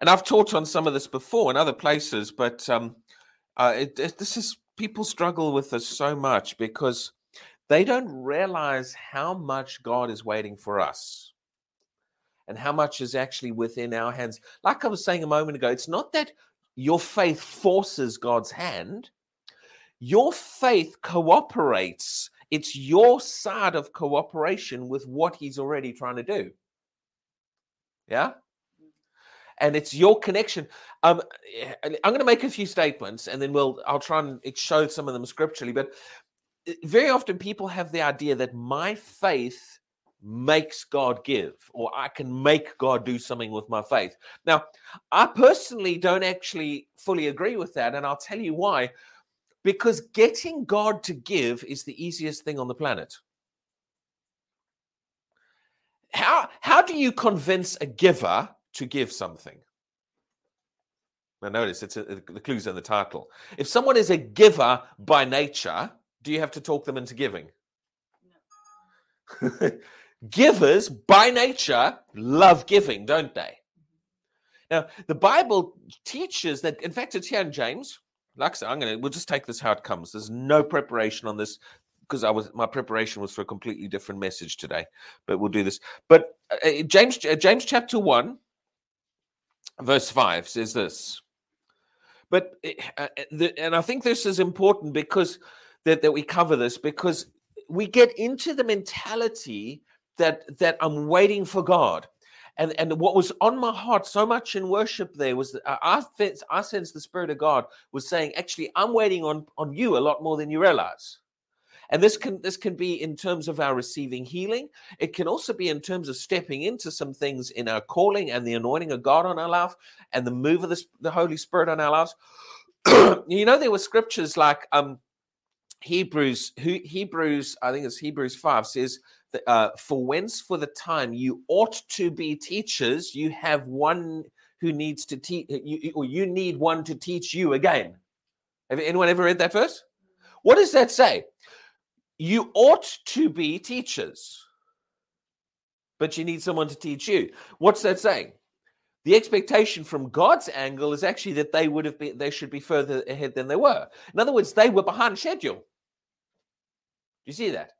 and I've taught on some of this before in other places, but um, uh, it, it, this is people struggle with this so much because they don't realize how much God is waiting for us and how much is actually within our hands. Like I was saying a moment ago, it's not that your faith forces God's hand, your faith cooperates. It's your side of cooperation with what He's already trying to do. Yeah? And it's your connection. Um, I'm going to make a few statements, and then we'll I'll try and show some of them scripturally. But eh, very often people have the idea that my faith makes God give, or I can make God do something with my faith. Now, I personally don't actually fully agree with that, and I'll tell you why. Because getting God to give is the easiest thing on the planet. How, how do you convince a giver to give something. Now, notice it's a, the clues in the title. If someone is a giver by nature, do you have to talk them into giving? No. Givers by nature love giving, don't they? Now, the Bible teaches that, in fact, it's here in James. Like I said, I'm gonna we'll just take this how it comes. There's no preparation on this because I was my preparation was for a completely different message today, but we'll do this. But uh, James uh, James chapter one, verse 5 says this. But, uh, the, and I think this is important because that, that we cover this because we get into the mentality that that I'm waiting for God. And, and what was on my heart so much in worship there was that I, I sense the Spirit of God was saying, actually, I'm waiting on, on you a lot more than you realize. And this can this can be in terms of our receiving healing. It can also be in terms of stepping into some things in our calling and the anointing of God on our life and the move of the, the Holy Spirit on our lives. you know, there were scriptures like um, Hebrews, Hebrews, I think it's Hebrews 5 says, that, uh, For whence for the time you ought to be teachers, you have one who needs to teach, you, or you need one to teach you again. Have anyone ever read that verse? What does that say? You ought to be teachers, but you need someone to teach you. What's that saying? The expectation from God's angle is actually that they would have been, they should be further ahead than they were. In other words, they were behind schedule. Do you see that?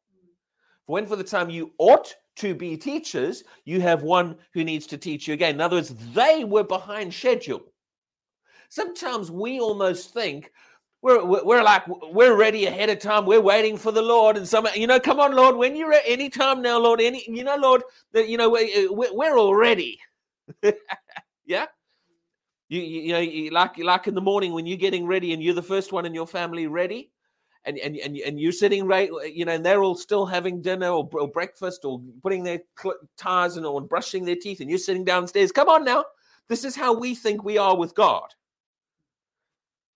When for the time you ought to be teachers, you have one who needs to teach you again. In other words, they were behind schedule. Sometimes we almost think we're, we're like we're ready ahead of time. We're waiting for the lord and some you know come on lord when you're at any time now lord any you know lord that you know we, we're all ready. Yeah? You, you, you know you, like like in the morning when you're getting ready and you're the first one in your family ready and and and, and you're sitting right you know and they're all still having dinner or, or breakfast or putting their ties and or brushing their teeth and you're sitting downstairs. Come on now. This is how we think we are with god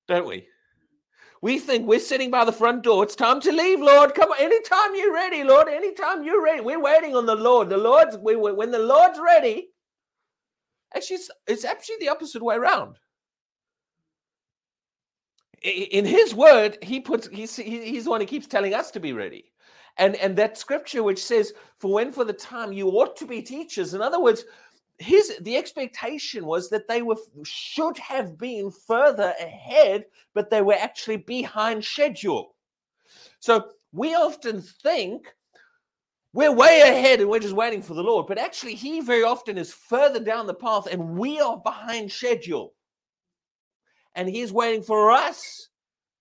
don't we we think we're sitting by the front door. It's time to leave, Lord. Come on, anytime you're ready, Lord. Anytime you're ready. We're waiting on the Lord. The Lord's we, when the Lord's ready. Actually, it's, it's actually the opposite way around. In His Word, He puts He's He's the one who keeps telling us to be ready. And and that scripture which says, "For when for the time you ought to be teachers." In other words, his the expectation was that they were should have been further ahead but they were actually behind schedule. So we often think we're way ahead and we're just waiting for the lord but actually he very often is further down the path and we are behind schedule. And he's waiting for us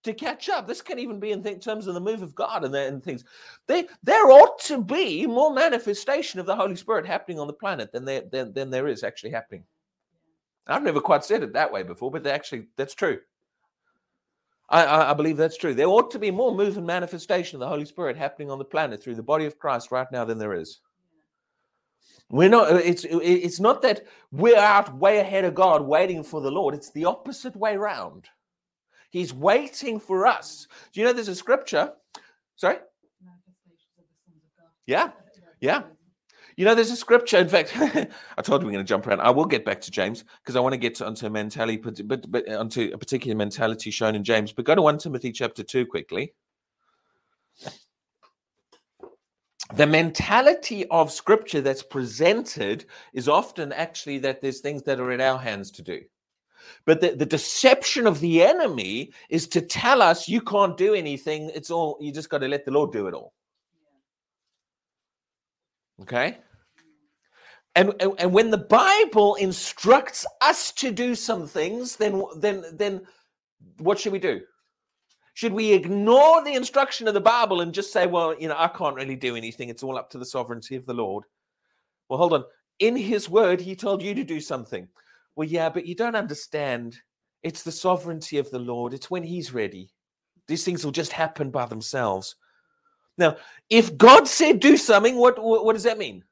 to catch up. This can even be in th- terms of the move of God and, and things. They, there ought to be more manifestation of the Holy Spirit happening on the planet than there, than, than there is actually happening. I've never quite said it that way before, but actually, that's true. I, I, believe that's true. There ought to be more move and manifestation of the Holy Spirit happening on the planet through the body of Christ right now than there is. We're not. Uh, it's it's not that we're out way ahead of God waiting for the Lord. It's the opposite way round. He's waiting for us. Do you know there's a scripture? Sorry? Yeah. Yeah. You know, there's a scripture. In fact, I told you we're going to jump around. I will get back to James because I want to get to, onto a mentality, but, but, but onto a particular mentality shown in James. But go to 1 Timothy chapter 2 quickly. the mentality of scripture that's presented is often actually that there's things that are in our hands to do. But the, the deception of the enemy is to tell us you can't do anything. It's all, you just got to let the Lord do it all. Okay? And, and, and when the Bible instructs us to do some things, then then then what should we do? Should we ignore the instruction of the Bible and just say, well, you know, I can't really do anything. It's all up to the sovereignty of the Lord. Well, hold on. In his word, he told you to do something. Well, yeah, but you don't understand. It's the sovereignty of the Lord. It's when he's ready. These things will just happen by themselves. Now, if God said do something, what, what, what does that mean?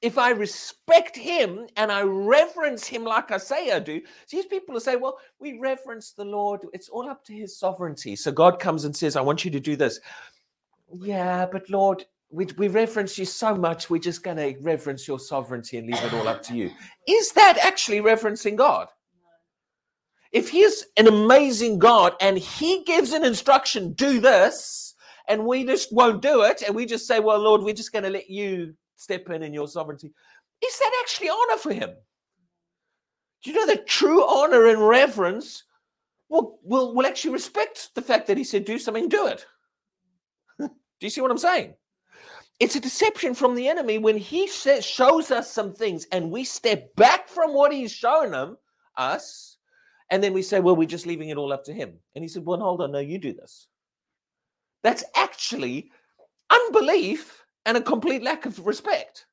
if I respect him and I reverence him like I say I do, these people will say, well, we reverence the Lord. It's all up to his sovereignty. So God comes and says, I want you to do this. Yeah, but Lord, we, we reverence you so much, we're just going to reverence your sovereignty and leave it all up to you. Is that actually reverencing God? If he's an amazing God and he gives an instruction, do this, and we just won't do it, and we just say, well, Lord, we're just going to let you step in in your sovereignty. Is that actually honor for him? Do you know that true honor and reverence will, will, will actually respect the fact that he said, do something, do it? do you see what I'm saying? It's a deception from the enemy when he says, shows us some things and we step back from what he's shown them, us, and then we say, well, we're just leaving it all up to him. And he said, well, hold on, no, you do this. That's actually unbelief and a complete lack of respect.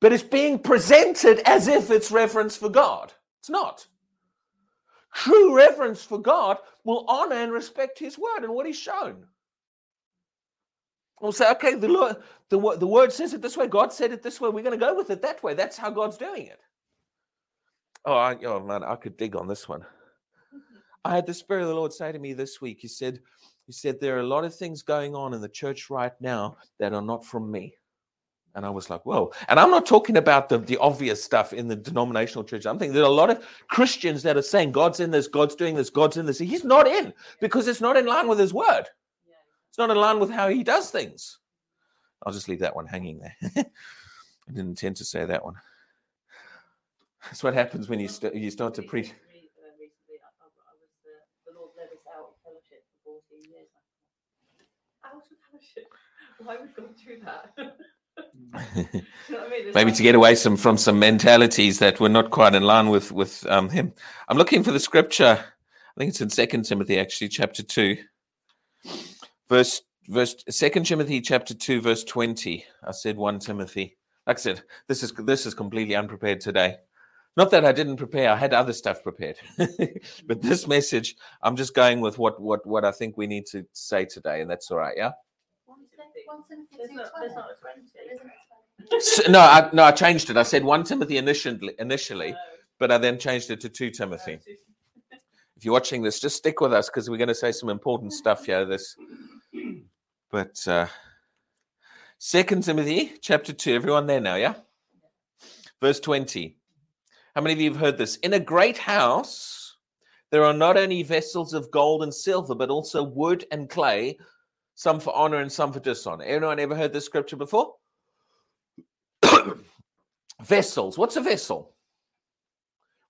But it's being presented as if it's reverence for God. It's not. True reverence for God will honor and respect His word and what He's shown. We'll say, okay, the, Lord, the, the word says it this way, God said it this way, we're going to go with it that way. That's how God's doing it. Oh, I, oh man, I could dig on this one. Mm-hmm. I had the Spirit of the Lord say to me this week, He said, he said, There are a lot of things going on in the church right now that are not from me. And I was like, whoa. And I'm not talking about the, the obvious stuff in the denominational church. I'm thinking there are a lot of Christians that are saying, God's in this, God's doing this, God's in this. He's not in because it's not in line with his word. It's not in line with how he does things. I'll just leave that one hanging there. I didn't intend to say that one. That's what happens when you, st- you start to preach. Why would God do that? Maybe to get away some from some mentalities that were not quite in line with with um, him. I'm looking for the scripture. I think it's in Second Timothy, actually, chapter two, verse verse Second Timothy, chapter two, verse twenty. I said one Timothy. Like I said, this is this is completely unprepared today. Not that I didn't prepare; I had other stuff prepared. but this message, I'm just going with what what what I think we need to say today, and that's all right. Yeah. no, I, no, I changed it. I said one Timothy initially, initially, oh. but I then changed it to two Timothy. Oh, if you're watching this, just stick with us because we're going to say some important stuff here. This, but uh, Second Timothy chapter two. Everyone there now, yeah. Verse twenty. How many of you have heard this? In a great house, there are not only vessels of gold and silver, but also wood and clay some for honor and some for dishonor. Anyone ever heard this scripture before? Vessels. What's a vessel?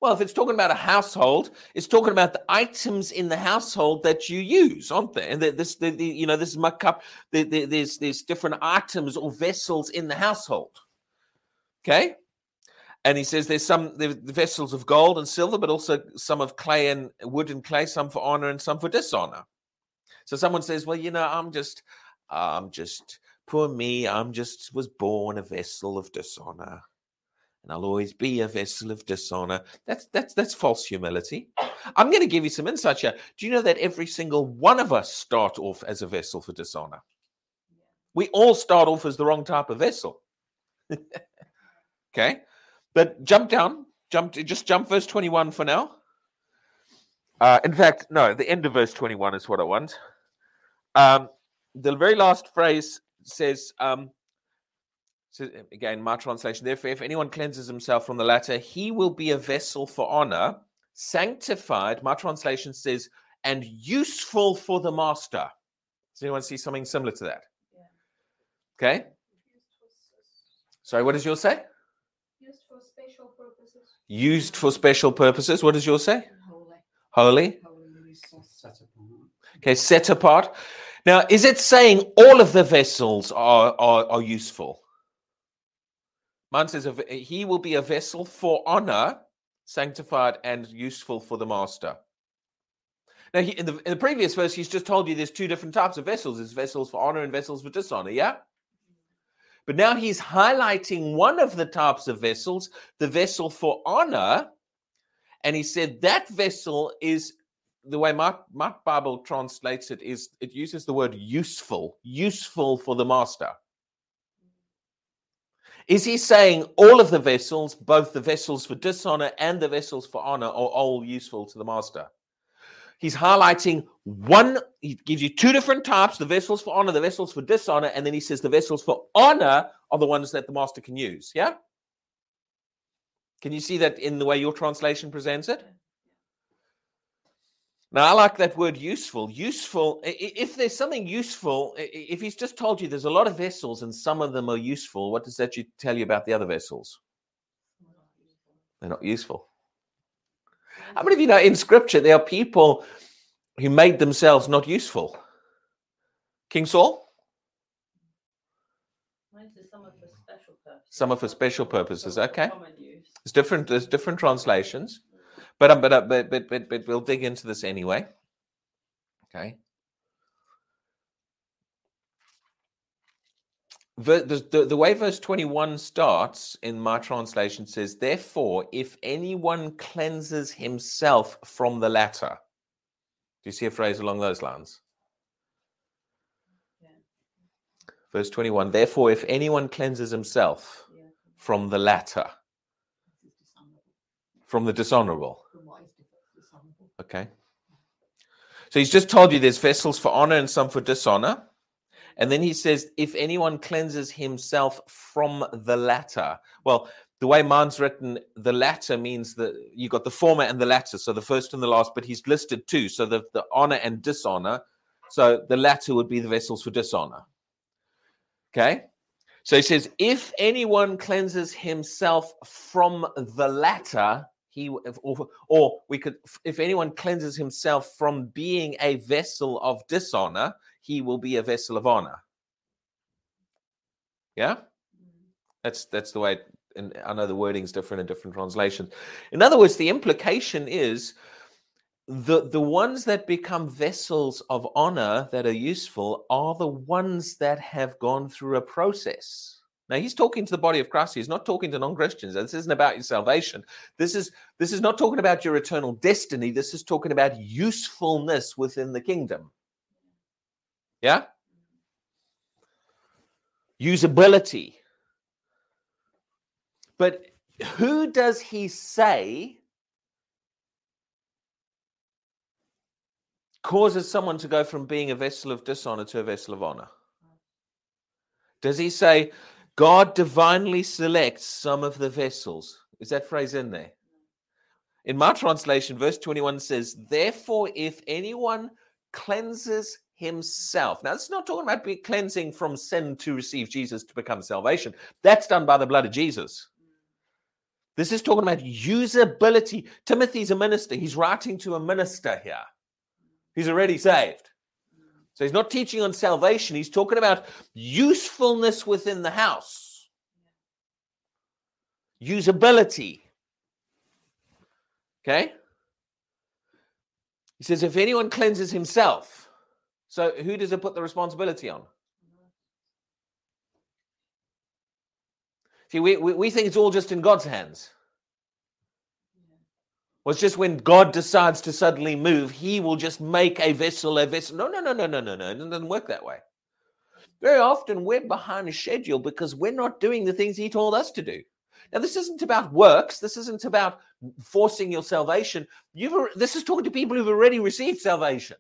Well, if it's talking about a household, it's talking about the items in the household that you use, aren't there? And this, the, the, you know, this is my cup. The, the, there's there's different items or vessels in the household. Okay, and he says there's some the vessels of gold and silver, but also some of clay and wood and clay, some for honor and some for dishonor. So someone says, well, you know, I'm just, I'm just, poor me, I'm just was born a vessel of dishonor. And I'll always be a vessel of dishonor. That's that's that's false humility. I'm going to give you some insight here. Do you know that every single one of us start off as a vessel for dishonor? We all start off as the wrong type of vessel. okay, but jump down, jump, just jump verse 21 for now. Uh, in fact, no, the end of verse 21 is what I want. Um, the very last phrase says, um, so again, my translation, therefore, if anyone cleanses himself from the latter, he will be a vessel for honor, sanctified. My translation says, and useful for the master. Does anyone see something similar to that? Yeah. Okay. Sorry, what does yours say? Used for special purposes. Used for special purposes. What does yours say? Holy. Holy. Holy set apart. Okay, set apart. Now, is it saying all of the vessels are, are, are useful? Mine says v- eh, he will be a vessel for honor, sanctified, and useful for the master. Now, he, in, the, in the previous verse, he's just told you there's two different types of vessels there's vessels for honor and vessels for dishonor, yeah? But now he's highlighting one of the types of vessels, the vessel for honor. And he said that vessel is the way my, my Bible translates it is it uses the word useful, useful for the master. Is he saying all of the vessels, both the vessels for dishonor and the vessels for honor, are all useful to the master? He's highlighting one, he gives you two different types the vessels for honor, the vessels for dishonor, and then he says the vessels for honor are the ones that the master can use. Yeah? Can you see that in the way your translation presents it? Now, I like that word useful. Useful, if there's something useful, if he's just told you there's a lot of vessels and some of them are useful, what does that tell you about the other vessels? They're not useful. How many of you know in scripture there are people who made themselves not useful? King Saul? Some are for special purposes. Some are for special purposes, some are for okay. It's different, there's different translations, but, um, but, uh, but, but, but, but we'll dig into this anyway. Okay. The, the, the, way verse 21 starts in my translation says, Therefore, if anyone cleanses himself from the latter. Do you see a phrase along those lines? Yeah. Verse 21 Therefore, if anyone cleanses himself Yeah. from the latter, This is dishonorable. From the dishonorable. From what is dis- dishonorable. Okay. So he's just told you there's vessels for honor and some for dishonor. And then he says, if anyone cleanses himself from the latter. Well, the way mine's written, the latter means that you got the former and the latter. So the first and the last, but he's listed two. So the, the honor and dishonor. So the latter would be the vessels for dishonor. Okay. So he says, if anyone cleanses himself from the latter, he or, or we could if anyone cleanses himself from being a vessel of dishonor he will be a vessel of honor. Yeah? That's that's the way it- and i know the wording's different in different translations. In other words the implication is the the ones that become vessels of honor that are useful are the ones that have gone through a process now he's talking to the body of christ. He's not talking to non-christians. This isn't about your salvation. This is this is not talking about your eternal destiny. This is talking about usefulness within the kingdom. Yeah? Usability. But who does he say causes someone to go from being a vessel of dishonor to a vessel of honor? Does he say god divinely selects some of the vessels is that phrase in there in my translation, verse 21 says, Therefore, if anyone cleanses himself. Now, it's not talking about cleansing from sin to receive Jesus to become salvation. That's done by the blood of Jesus. This is talking about usability. Timothy's a minister. He's writing to a minister here. He's already saved. So he's not teaching on salvation. He's talking about usefulness within the house, usability. Okay? He says, if anyone cleanses himself, so who does it put the responsibility on? See, we, we, we think it's all just in God's hands. It's just when God decides to suddenly move, he will just make a vessel a vessel. No, no, no, no, no, no, no. It doesn't work that way. Very often we're behind a schedule because we're not doing the things he told us to do. Now, this isn't about works. This isn't about forcing your salvation. You've this is talking to people who've already received salvation.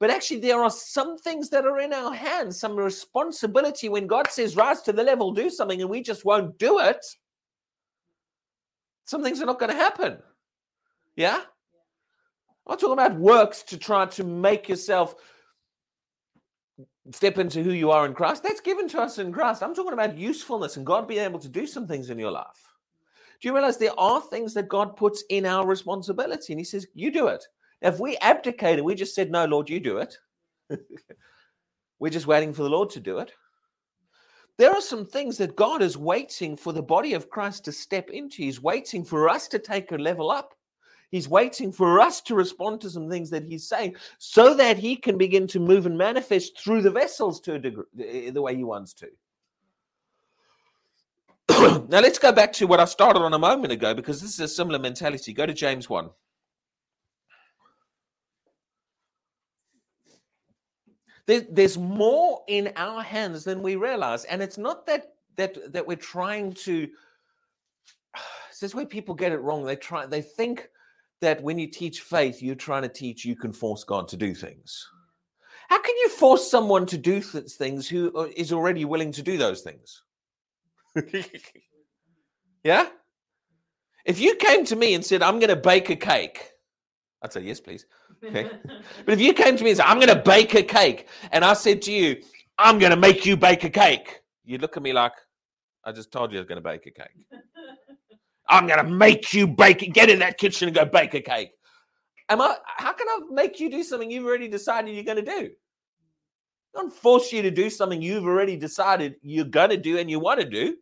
But actually, there are some things that are in our hands, some responsibility. When God says, rise to the level, do something, and we just won't do it, some things are not going to happen. Yeah? I'm talking about works to try to make yourself step into who you are in Christ. That's given to us in Christ. I'm talking about usefulness and God being able to do some things in your life. Do you realize there are things that God puts in our responsibility? And He says, You do it. Now, if we abdicate and we just said, No, Lord, you do it, we're just waiting for the Lord to do it. There are some things that God is waiting for the body of Christ to step into. He's waiting for us to take a level up. He's waiting for us to respond to some things that he's saying so that he can begin to move and manifest through the vessels to a degree, the eh, way he wants to. now let's go back to what I started on a moment ago because this is a similar mentality. Go to James 1. There's more in our hands than we realize. And it's not that that that we're trying to this is where people get it wrong. They try they think that when you teach faith, you're trying to teach you can force God to do things. How can you force someone to do th- things who uh, already willing to do those things? yeah? If you came to me and said, I'm going to bake a cake, I'd say, yes, please. Okay. But if you came to me and said, I'm going to bake a cake, and I said to you, I'm going to make you bake a cake, you'd look at me like, I just told you I was going to bake a cake. I'm going to make you bake it. Get in that kitchen and go bake a cake. Am I? How can I make you do something you've already decided you're going to do? I don't force you to do something you've already decided you're going to do and you want to do.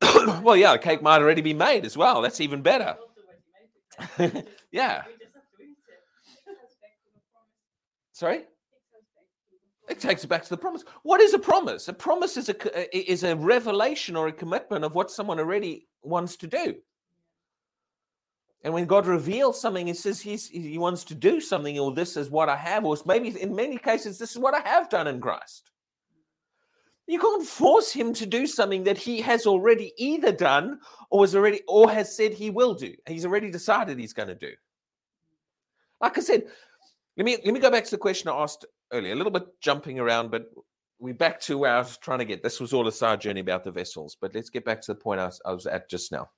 well, yeah, the cake might already be made as well. That's even better. yeah. Sorry? It takes it back to the promise. What is a promise? A promise is a uh, is a revelation or a commitment of what someone already wants to do. And when God reveals something, He says he's, He wants to do something, or this is what I have, or maybe in many cases, this is what I have done in Christ. You can't force Him to do something that He has already either done or has already or has said He will do. He's already decided He's going to do. Like I said, let me let me go back to the question I asked earlier, a little bit jumping around, but we're back to where I was trying to get. This was all a side journey about the vessels, but let's get back to the point I was, I was at just now.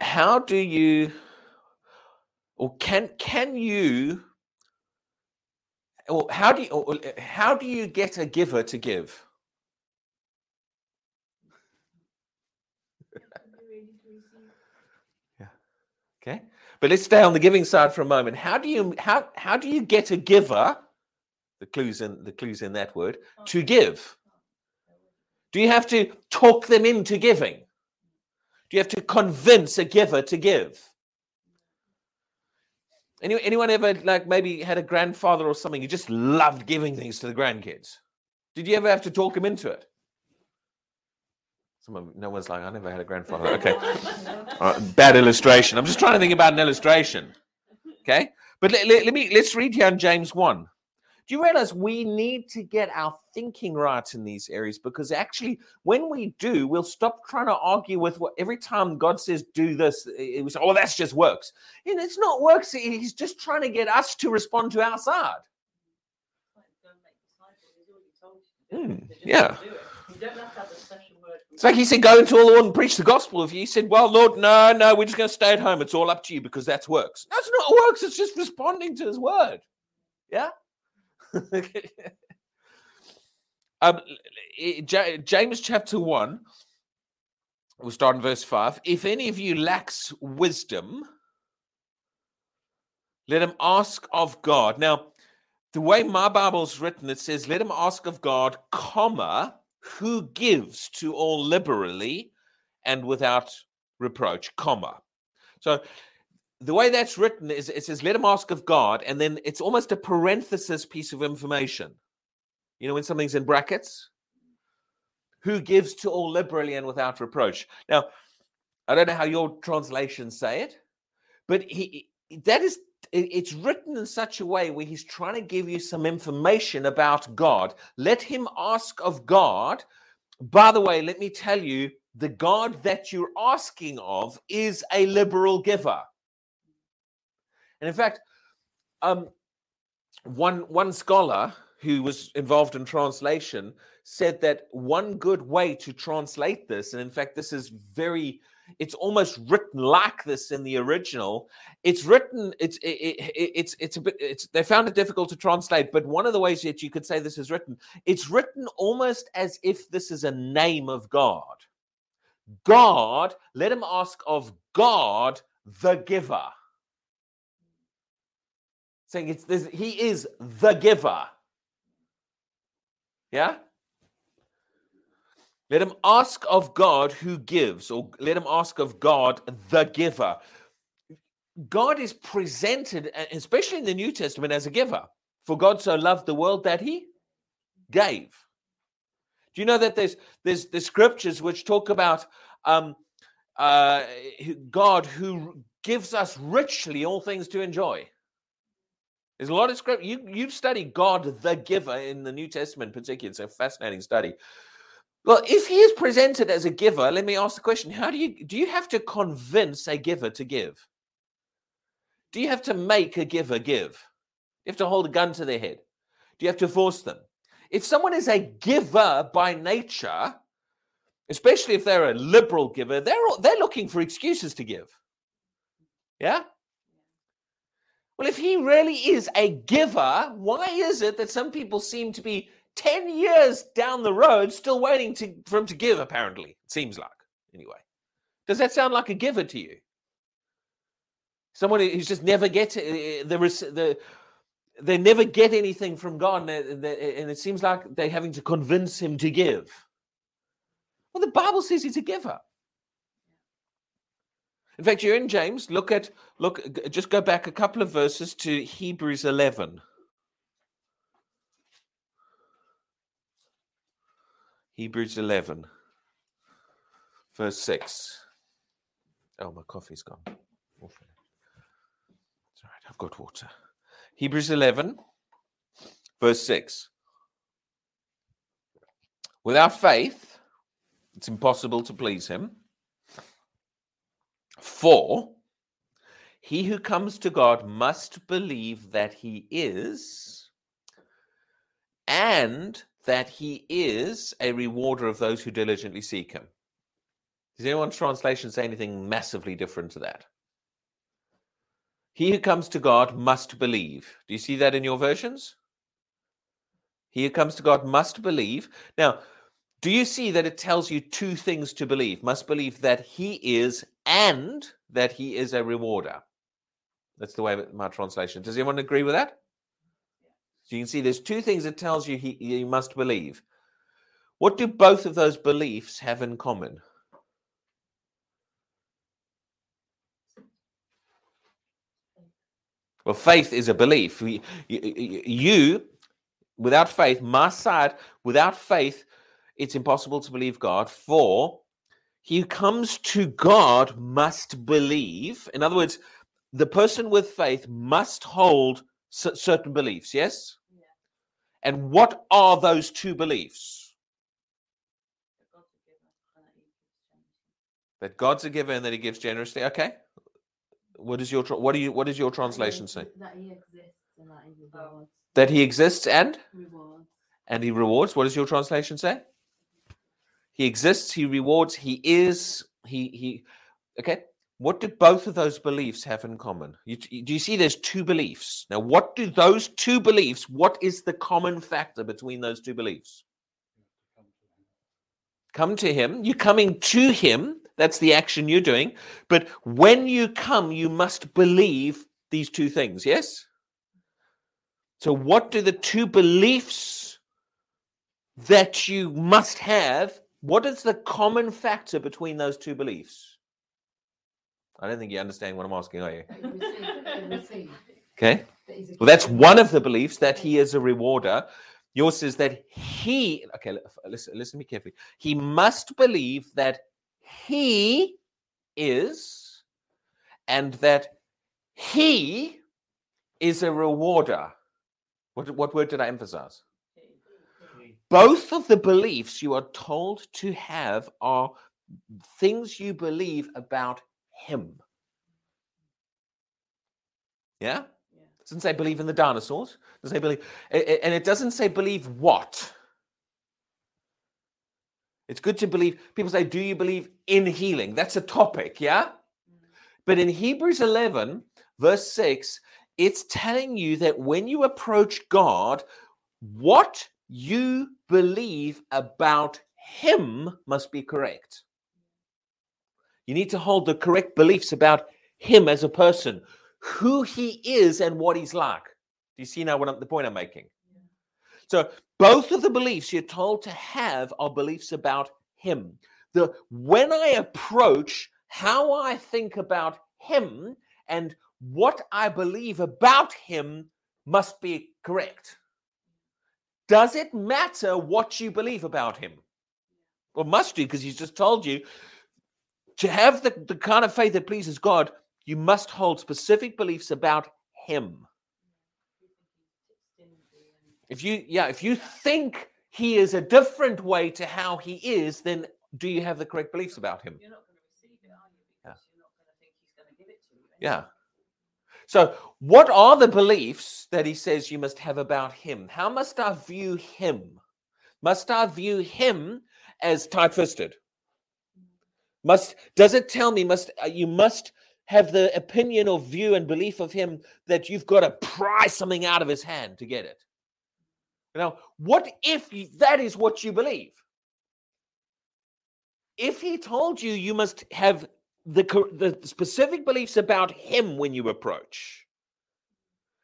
How do you, or can can you, or how do you, or how do you get a giver to give? yeah. Okay. But let's stay on the giving side for a moment. How do you how how do you get a giver? The clues in the clues in that word to give. Do you have to talk them into giving? Do you have to convince a giver to give? Any, anyone ever like maybe had a grandfather or something who just loved giving things to the grandkids? Did you ever have to talk him into it? Someone, no one's like, I never had a grandfather. Okay. bad illustration. I'm just trying to think about an illustration. Okay. But let, let, let, me let's read here in James 1. Do you realize we need to get our thinking right in these areas? Because actually, when we do, we'll stop trying to argue with what every time God says, do this, it was, oh, that's just works. And it's not works. He's just trying to get us to respond to our side. Mm, yeah. It's like he said, go into all the world and preach the gospel. If he said, well, Lord, no, no, we're just going to stay at home. It's all up to you because that's works. That's not works. It's just responding to his word. Yeah. um, James chapter 1, we'll start in verse 5. If any of you lacks wisdom, let him ask of God. Now, the way my Bible's written, it says, let him ask of God, comma, who gives to all liberally and without reproach, comma. So the way that's written is it says, let him ask of God, and then it's almost a parenthesis piece of information. You know, when something's in brackets, who gives to all liberally and without reproach. Now, I don't know how your translations say it, but he that is it's written in such a way where he's trying to give you some information about God. Let him ask of God. By the way, let me tell you, the God that you're asking of is a liberal giver. And in fact, um, one one scholar who was involved in translation said that one good way to translate this, and in fact, this is very it's almost written like this in the original. It's written. It's it, it, it's it's a bit. It's they found it difficult to translate. But one of the ways that you could say this is written, it's written almost as if this is a name of God. God, let him ask of God, the giver. Saying it's this, he is the giver. Yeah? Let him ask of God who gives, or let him ask of God the giver. God is presented, especially in the New Testament, as a giver. For God so loved the world that he gave. Do you know that there's there's the scriptures which talk about um, uh, God who gives us richly all things to enjoy? There's a lot of script. You you study God the giver in the New Testament, particularly. It's a fascinating study. Well, if he is presented as a giver, let me ask the question: How do you do? You have to convince a giver to give. Do you have to make a giver give? You have to hold a gun to their head. Do you have to force them? If someone is a giver by nature, especially if they're a liberal giver, they're they're looking for excuses to give. Yeah. Well, if he really is a giver, why is it that some people seem to be 10 years down the road still waiting to, for him to give, apparently? It seems like, anyway. Does that sound like a giver to you? Someone who's just never get uh, the, the they never get anything from God, and, and it seems like they're having to convince him to give. Well, the Bible says he's a giver. In fact, you're in James. Look at look. Just go back a couple of verses to Hebrews 11. Hebrews 11, verse 6. Oh, my coffee's gone. It's all right, I've got water. Hebrews 11, verse 6. Without faith, it's impossible to please him. For he who comes to God must believe that he is, and that he is a rewarder of those who diligently seek him. Does anyone's translation say anything massively different to that? He who comes to God must believe. Do you see that in your versions? He who comes to God must believe. Now, do you see that it tells you two things to believe? Must believe that he is and that he is a rewarder. That's the way my translation. Does anyone agree with that? So you can see there's two things it tells you he you must believe. What do both of those beliefs have in common? Well, faith is a belief. You, you- without faith, my without faith, it's impossible to believe God. For he who comes to God must believe. In other words, the person with faith must hold certain beliefs. Yes. And what are those two beliefs? That God's a giver and that He gives That God's a giver and that He gives generously. generously. Okay. What is your what do you what does your translation say? That he exists and that he rewards. That He exists and rewards. and He rewards. What does your translation say? He exists. He rewards. He is. He he. Okay. What do both of those beliefs have in common? You, do you see there's two beliefs? Now, what do those two beliefs, what is the common factor between those two beliefs? Come to Him. You're coming to Him. That's the action you're doing. But when you come, you must believe these two things. Yes? So, what do the two beliefs that you must have? What is the common factor between those two beliefs? I don't think you understand what I'm asking, are you? That he received. that he received, Okay. that he's a Well, that's one of the beliefs that he is a rewarder. Yours is that he, okay, listen, listen to me carefully. He must believe that he is and that he is a rewarder. What, what word did I emphasize? Both of the beliefs you are told to have are things you believe about him. Yeah? Yeah. doesn't say believe in the dinosaurs. It doesn't say believe, and it doesn't say believe what. It's good to believe. People say, Do you believe in healing? That's a topic, yeah? Mm-hmm. But in Hebrews 11, verse 6, it's telling you that when you approach God, what you believe about Him must be correct. You need to hold the correct beliefs about Him as a person, who He is, and what He's like. Do you see now what I'm, the point I'm making? So both of the beliefs you're told to have are beliefs about Him. The when I approach how I think about Him and what I believe about Him must be correct. Does it matter what you believe about Him? Well, must do because He's just told you to have the, the kind of faith that pleases God, you must hold specific beliefs about Him. If you, yeah, if you think He is a different way to how He is, then do you have the correct beliefs about Him? You're not going to receive it, are you? Yeah. Because you're not going to think he's going to give it to you. Yeah. So, what are the beliefs that he says you must have about him? How must I view him? Must I view him as tight-fisted? Must does it tell me must uh, you must have the opinion or view and belief of him that you've got to pry something out of his hand to get it? Now, what if that is what you believe? If he told you you must have the, the specific beliefs about him when you approach.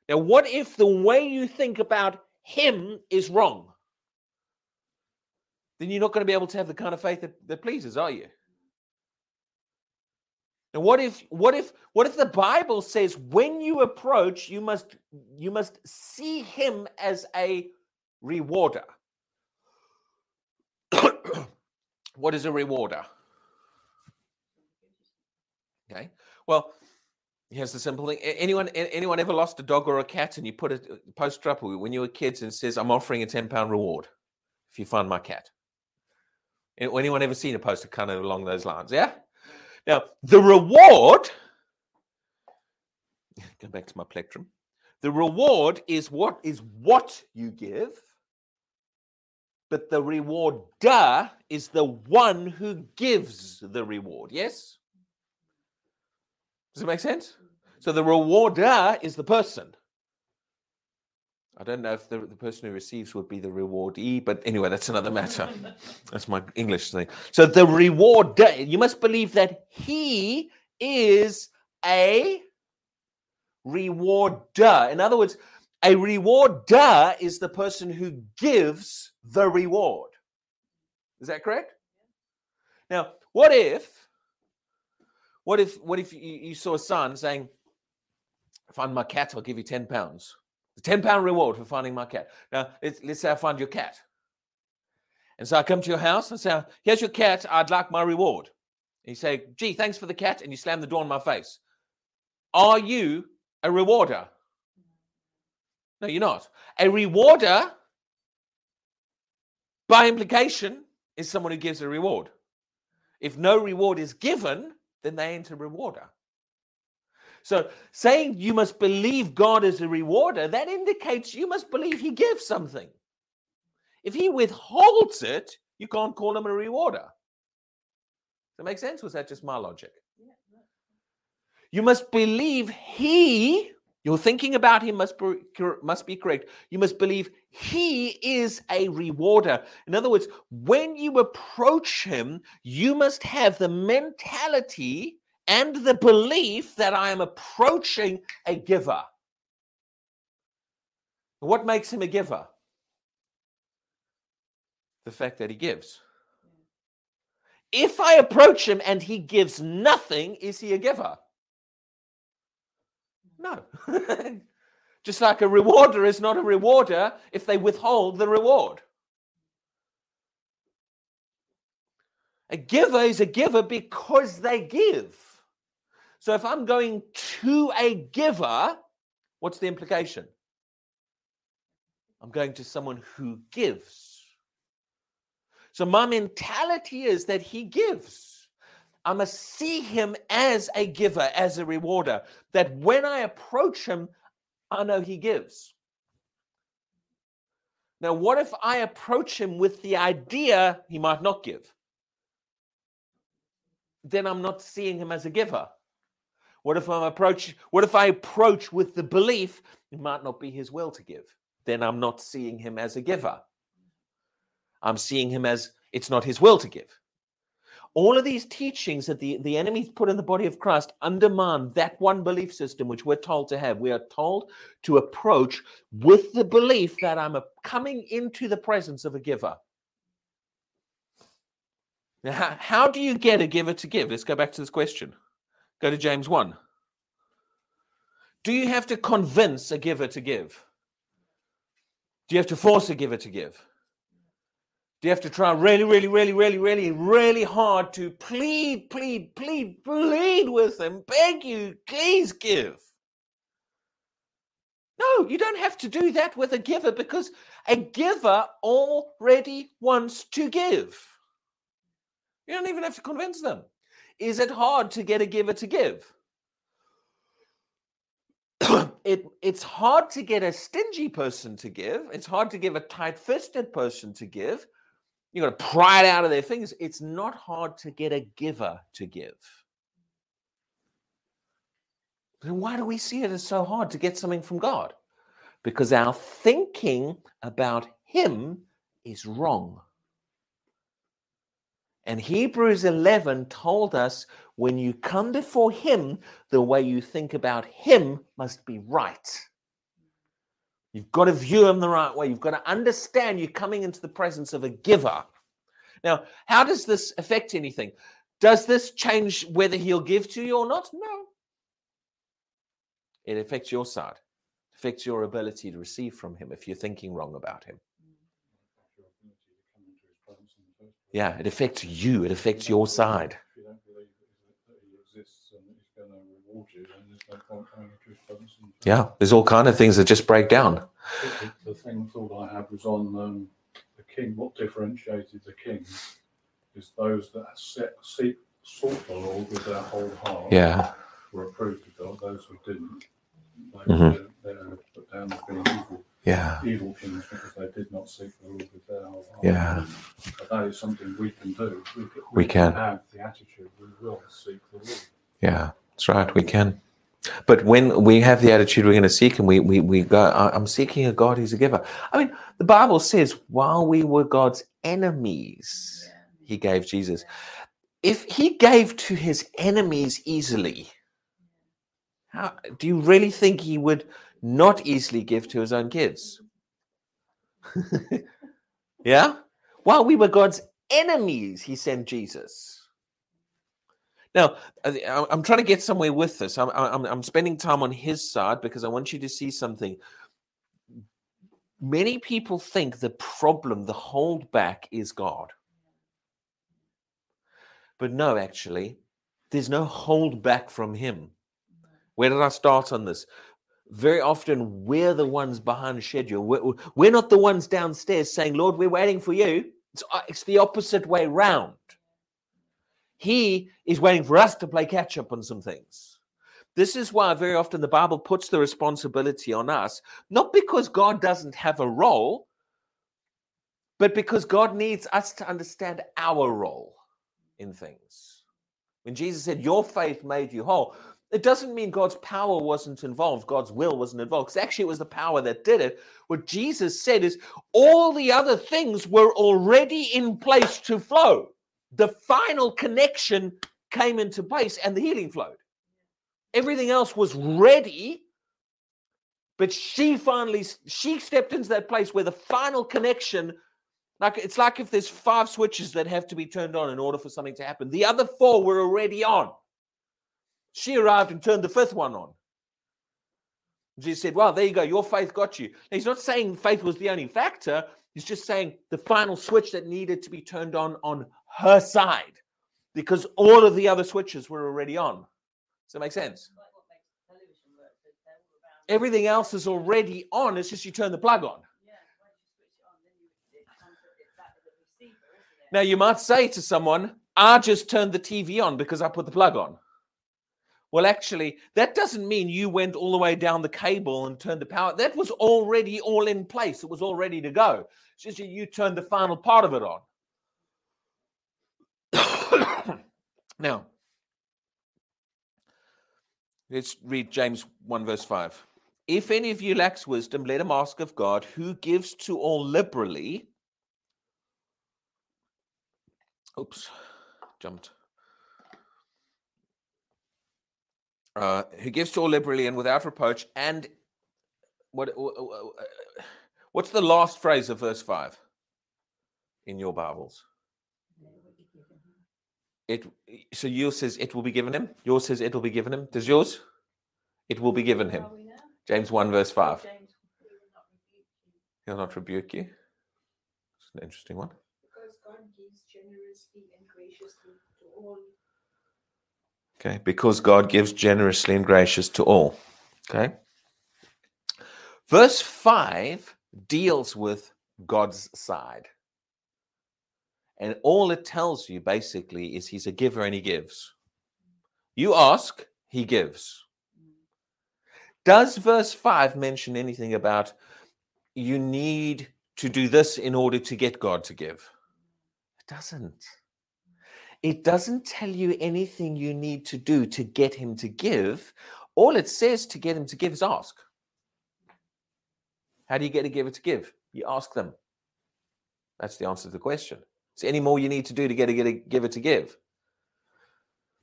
Now, what if the way you think about him is wrong? Then you're not going to be able to have the kind of faith that, that pleases, are you? Now, what if what if what if the Bible says when you approach, you must you must see him as a rewarder? what is a rewarder? Okay. Well, here's the simple thing. Anyone anyone ever lost a dog or a cat and you put a poster up when you were kids and says, I'm offering a 10 pound reward if you find my cat. Anyone ever seen a poster kind of along those lines? Yeah? Now, the reward, go back to my plectrum. The reward is what is what you give, but the rewarder is the one who gives the reward. Yes? Does it make sense? So the rewarder is the person. I don't know if the, the person who receives would be the rewardee, but anyway, that's another matter. that's my English thing. So the rewarder, you must believe that he is a rewarder. In other words, a rewarder is the person who gives the reward. Is that correct? Now, what if what if what if you, you saw a sign saying, "Find my cat, I'll give you ten pounds." The ten pound reward for finding my cat. Now let's, let's say I find your cat, and so I come to your house and say, "Here's your cat. I'd like my reward." And you say, "Gee, thanks for the cat," and you slam the door in my face. Are you a rewarder? No, you're not. A rewarder, by implication, is someone who gives a reward. If no reward is given, then they ain't a rewarder. So saying you must believe God is a rewarder, that indicates you must believe he gives something. If he withholds it, you can't call him a rewarder. Does that make sense? Was that just my logic? You must believe he, your thinking about him must be, must be correct. You must believe he is a rewarder. In other words, when you approach him, you must have the mentality and the belief that I am approaching a giver. What makes him a giver? The fact that he gives. If I approach him and he gives nothing, is he a giver? Mm. No. Just like a rewarder is not a rewarder if they withhold the reward. A giver is a giver because they give. So if I'm going to a giver, what's the implication? I'm going to someone who gives. So my mentality is that he gives. I must see him as a giver, as a rewarder, that when I approach him, I know he gives. Now, what if I approach him with the idea he might not give? then I'm not seeing him as a giver. What if I'm approach what if I approach with the belief it might not be his will to give? Then I'm not seeing him as a giver. I'm seeing him as it's not his will to give. All of these teachings that the, the enemies put in the body of Christ undermine that one belief system which we're told to have. We are told to approach with the belief that I'm a, coming into the presence of a giver. Now, how, how do you get a giver to give? Let's go back to this question. Go to James 1. Do you have to convince a giver to give? Do you have to force a giver to give? Do you have to try really, really, really, really, really, really hard to plead, plead, plead, plead with them, beg you, please give? No, you don't have to do that with a giver because a giver already wants to give. You don't even have to convince them. Is it hard to get a giver to give? it, it's hard to get a stingy person to give. It's hard to give a tight fisted person to give. You've got to pry it out of their fingers. It's not hard to get a giver to give. Then why do we see it as so hard to get something from God? Because our thinking about Him is wrong. And Hebrews 11 told us when you come before Him, the way you think about Him must be right. You've got to view Him the right way. You've got to understand you're coming into the presence of a giver. Now, how does this affect anything? Does this change whether He'll give to you or not? No. It affects your side, it affects your ability to receive from Him if you're thinking wrong about Him. Yeah, it affects you. It affects your side. If you don't believe that he exists and he's going to reward you, then there's no point coming to his presence. Yeah, there's all kind of things that just break down. The, the thing thought I had was on um, the king. What differentiated the king is those that set, seek, sought the Lord with their whole heart Yeah, were approved of God. Those who didn't, they Mhm. were they were put down as being evil, yeah, evil kings because they did not seek the Lord with their whole heart. Yeah. But that is something we can do. We, can- We can. have the attitude we will seek the Lord. yeah. That's right. We can. But when we have the attitude we're going to seek, and we we we go, I'm seeking a God who's a giver. I mean, the Bible says, while we were God's enemies, He gave Jesus. If He gave to His enemies easily, how do you really think He would not easily give to His own kids? yeah. While we were God's enemies, He sent Jesus. Now, I'm trying to get somewhere with this. I'm, I'm, I'm spending time on his side because I want you to see something. Many people think the problem, the holdback, is God. But no, actually, there's no holdback from him. Where did I start on this? Very often, we're the ones behind schedule. We're, we're not the ones downstairs saying, Lord, we're waiting for you. It's, uh, it's the opposite way round. He is waiting for us to play catch up on some things. This is why very often the Bible puts the responsibility on us, not because God doesn't have a role, but because God needs us to understand our role in things. When Jesus said, Your faith made you whole, it doesn't mean God's power wasn't involved, God's will wasn't involved, because actually it was the power that did it. What Jesus said is, all the other things were already in place to flow the final connection came into place and the healing flowed. Everything else was ready, but she finally she stepped into that place where the final connection like it's like if there's five switches that have to be turned on in order for something to happen. The other four were already on. She arrived and turned the fifth one on. Jesus said, Well, there you go, your faith got you. Now, he's not saying faith was the only factor. He's just saying the final switch that needed to be turned on on her side because all of the other switches were already on. Does that make sense? Like what makes television work, that they're all around. Everything else is already on. It's just you turn the plug on. Yeah, once you switch it on, then you, it comes, it's that with the receiver, isn't it? Now, you might say to someone, I just turned the TV on because I put the plug on. Well, actually, that doesn't mean you went all the way down the cable and turned the power. That was already all in place. It was all ready to go. It's just you turned the final part of it on. Now, let's read James 1, verse 5. If any of you lacks wisdom, let him ask of God, who gives to all liberally. Oops, jumped. Uh, who gives to all liberally and without reproach. And what? wh- wh- uh, What's the last phrase of verse five in your Bibles? It. So yours says it will be given him. Yours says it will be given him. Does yours? It will be given him. James one verse five. He'll not rebuke you. It's an interesting one. Because God gives generously and graciously to all. Okay, because God gives generously and gracious to all. Okay. Verse 5 deals with God's side. And all it tells you basically is he's a giver and he gives. You ask, he gives. Does verse 5 mention anything about you need to do this in order to get God to give? It doesn't. It doesn't tell you anything you need to do to get him to give. All it says to get him to give is ask. How do you get a giver to give? You ask them. That's the answer to the question. Is any more you need to do to get a, get a giver to give?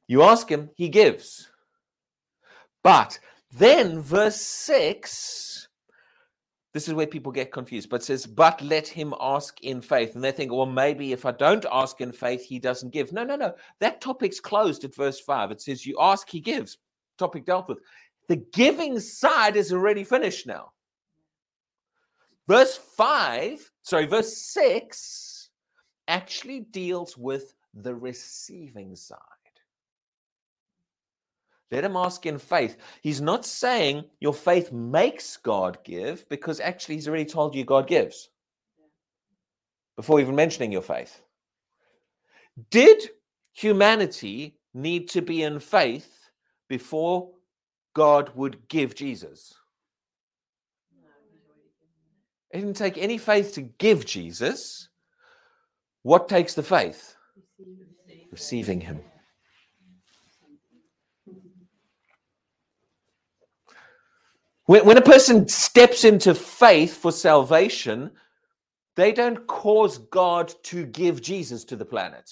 You ask him, he gives. But then, verse 6, this is where people get confused, but says, But let him ask in faith. And they think, Well, maybe if I don't ask in faith, he doesn't give. No, no, no. That topic's closed at verse 5. It says, You ask, he gives. Topic dealt with. The giving side is already finished now. Verse 5, sorry, verse 6 actually deals with the receiving side. Let him ask in faith. He's not saying your faith makes God give, because actually, he's already told you God gives before even mentioning your faith. Did humanity need to be in faith before God would give Jesus? No, he's already given It didn't take any faith to give Jesus. What takes the faith? Receiving him. When, when a person steps into faith for salvation, they don't cause God to give Jesus to the planet.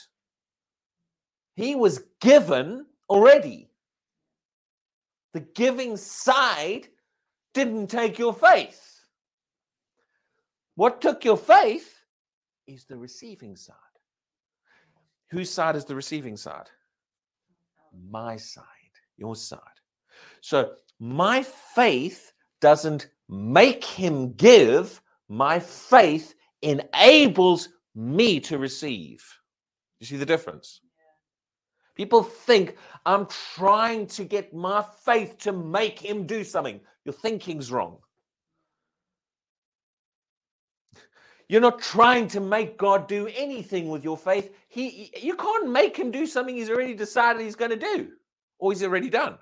He was given already. The giving side didn't take your faith. What took your faith is the receiving side. Whose side is the receiving side? My side, your side. So my faith doesn't make him give, my faith enables me to receive. You see the difference? People think I'm trying to get my faith to make him do something. Your thinking's wrong. You're not trying to make God do anything with your faith. He you can't make him do something he's already decided he's going to do or he's already done.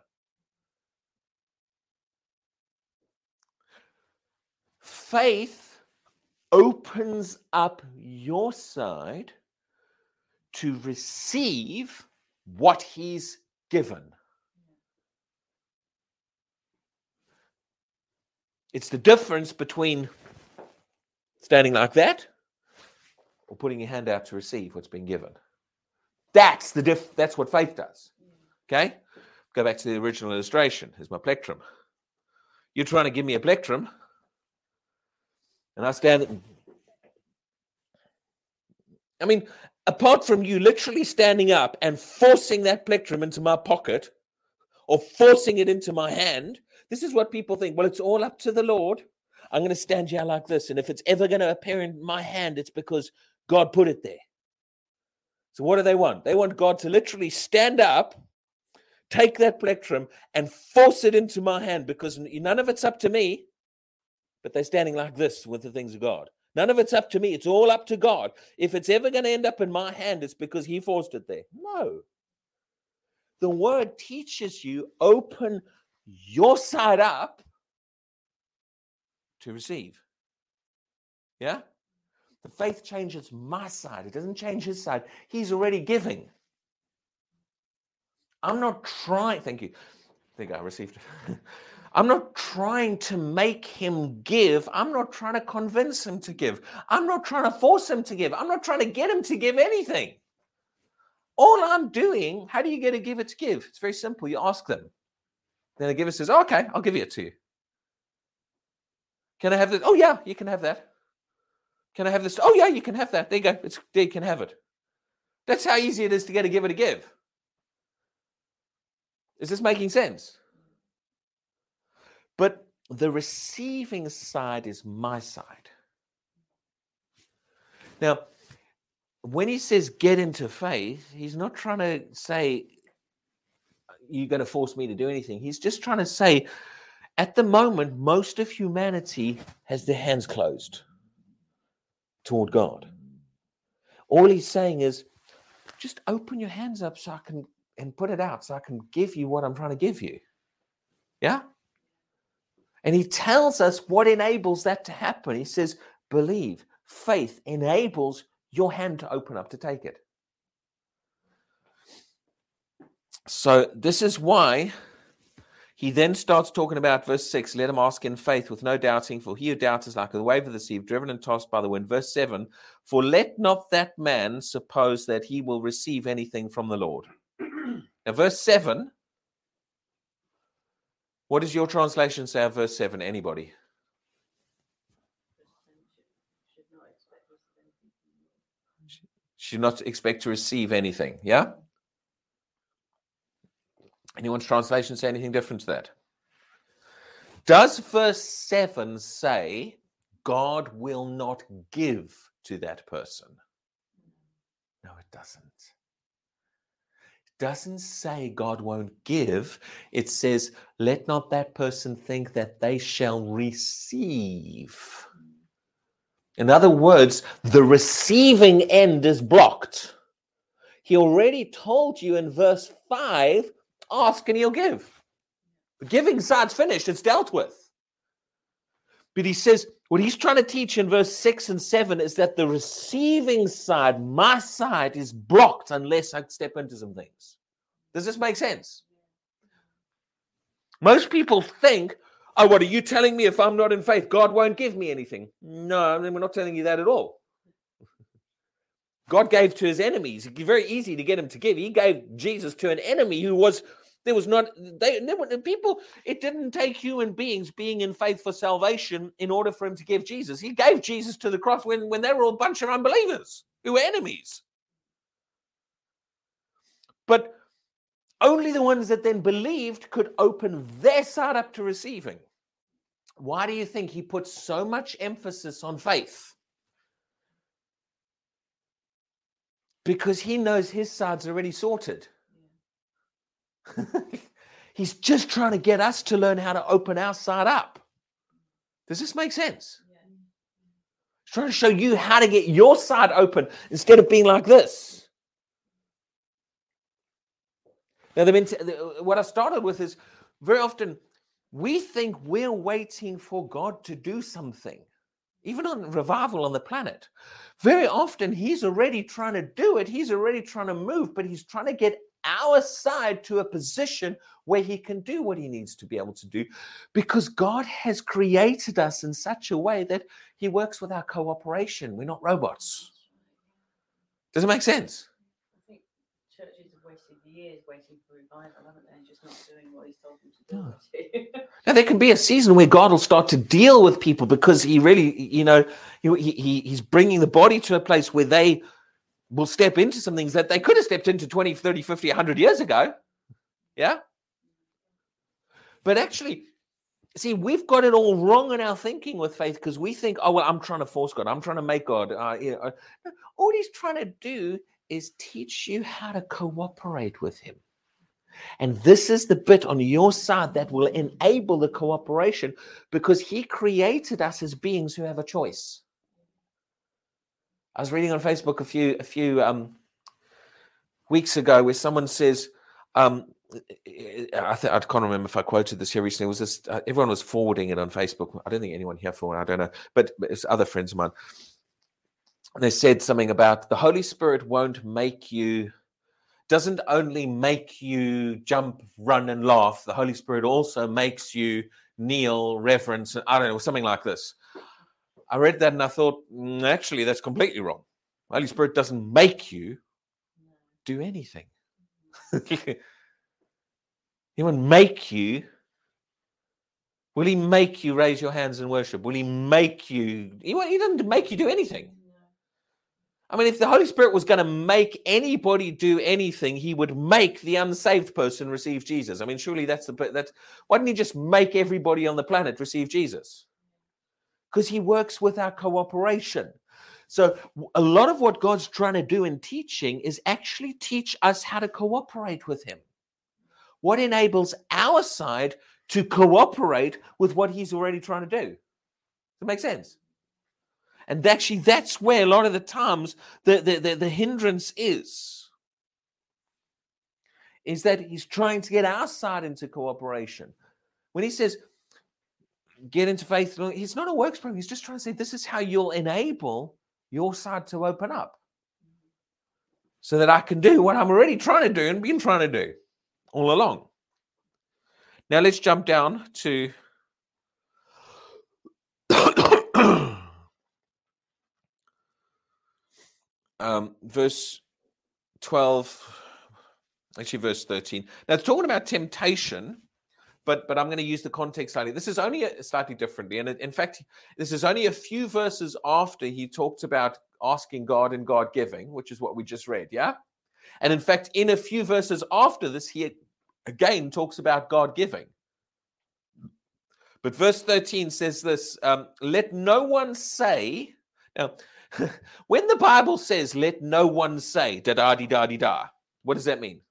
Faith opens up your side to receive what he's given. It's the difference between standing like that or putting your hand out to receive what's been given. That's the diff that's what faith does. Okay? Go back to the original illustration. Here's my plectrum. You're trying to give me a plectrum, and I stand. I mean, apart from you literally standing up and forcing that plectrum into my pocket or forcing it into my hand, this is what people think. Well, it's all up to the Lord. I'm going to stand here like this. And if it's ever going to appear in my hand, it's because God put it there. So, what do they want? They want God to literally stand up, take that plectrum, and force it into my hand because none of it's up to me, but they're standing like this with the things of God. None of it's up to me. It's all up to God. If it's ever going to end up in my hand, it's because He forced it there. No. The word teaches you open your side up to receive. Yeah? The faith changes my side. It doesn't change his side. He's already giving. I'm not trying. Thank you. I think I received it. I'm not trying to make him give. I'm not trying to convince him to give. I'm not trying to force him to give. I'm not trying to get him to give anything. All I'm doing, how do you get a giver to give? It's very simple. You ask them. Then the giver says, oh, okay, I'll give it to you. Can I have this? Oh, yeah, you can have that. Can I have this? Oh, yeah, you can have that. There you go. It's, there you can have it. That's how easy it is to get a giver to give. Is this making sense? But the receiving side is my side. Now, when he says get into faith, he's not trying to say you're going to force me to do anything. He's just trying to say at the moment, most of humanity has their hands closed toward God. All he's saying is just open your hands up so I can and put it out so I can give you what I'm trying to give you. Yeah? And he tells us what enables that to happen. He says, believe, faith enables your hand to open up to take it. So, this is why he then starts talking about verse 6 let him ask in faith with no doubting, for he who doubts is like a wave of the sea, driven and tossed by the wind. Verse 7 For let not that man suppose that he will receive anything from the Lord. now, verse 7 what does your translation say verse 7? Anybody? Should not expect to receive anything. Yeah? Anyone's translation say anything different to that? Does verse 7 say God will not give to that person? No, it doesn't. Doesn't say God won't give. It says, let not that person think that they shall receive. In other words, the receiving end is blocked. He already told you in verse 5 ask and he'll give. The giving side's finished, it's dealt with. But he says, what he's trying to teach in verse 6 and 7 is that the receiving side, my side, is blocked unless I step into some things. Does this make sense? Most people think, oh, what are you telling me if I'm not in faith, God won't give me anything? No, we're not telling you that at all. God gave to his enemies. It's very easy to get him to give. He gave Jesus to an enemy who was there was not they, people. It didn't take human beings being in faith for salvation in order for him to give Jesus. He gave Jesus to the cross when when they were a bunch of unbelievers who were enemies. But only the ones that then believed could open their side up to receiving. Why do you think he puts so much emphasis on faith? Because he knows his side's already sorted. He's just trying to get us to learn how to open our side up. Does this make sense? He's trying to show you how to get your side open instead of being like this. Now, the, what I started with is very often we think we're waiting for God to do something, even on revival on the planet. Very often, He's already trying to do it, He's already trying to move, but He's trying to get our side to a position where he can do what he needs to be able to do because God has created us in such a way that he works with our cooperation. We're not robots. Does it make sense? I think churches have wasted years waiting for revival, haven't they? And just not doing what he's told them to do. Now, there can be a season where God will start to deal with people because he really, you know, he, he, he's bringing the body to a place where they will step into some things that they could have stepped into 20, 30, 50, 100 years ago. Yeah. But actually, see, we've got it all wrong in our thinking with faith because we think, oh, well, I'm trying to force God. I'm trying to make God. Uh, you know. All he's trying to do is teach you how to cooperate with him. And this is the bit on your side that will enable the cooperation because he created us as beings who have a choice. I was reading on Facebook a few a few um, weeks ago where someone says, um, I, th- I can't remember if I quoted this here recently. It was this uh, everyone was forwarding it on Facebook. I don't think anyone here for I don't know, but, it's other friends of mine. They said something about the Holy Spirit won't make you doesn't only make you jump, run, and laugh, the Holy Spirit also makes you kneel, reverence, I don't know, something like this. I read that and I thought, "Mm, actually, that's completely wrong. Holy Spirit doesn't make you do anything. he won't make you. Will he make you raise your hands in worship? Will he make you? He, he doesn't make you do anything. I mean, if the Holy Spirit was going to make anybody do anything, he would make the unsaved person receive Jesus. I mean, surely that's the that's why didn't he just make everybody on the planet receive Jesus? Because he works with our cooperation. So a lot of what God's trying to do in teaching is actually teach us how to cooperate with him. What enables our side to cooperate with what he's already trying to do? Does that make sense? And actually, that's where a lot of the times the, the, the, the hindrance is. Is that he's trying to get our side into cooperation. When he says, get into faith, he's not a works program. He's just trying to say, this is how you'll enable your side to open up. So that I can do what I'm already trying to do and been trying to do all along. Now let's jump down to um, verse 12, actually, verse 13. Now, it's talking about temptation, but but I'm going to use the context slightly. This is only a, slightly differently. And in fact, this is only a few verses after he talked about asking God and God giving, which is what we just read. Yeah. And in fact, in a few verses after this, he again talks about God giving. But verse 13 says this um, let no one say, now, when the Bible says, let no one say, da da di da di da, what does that mean?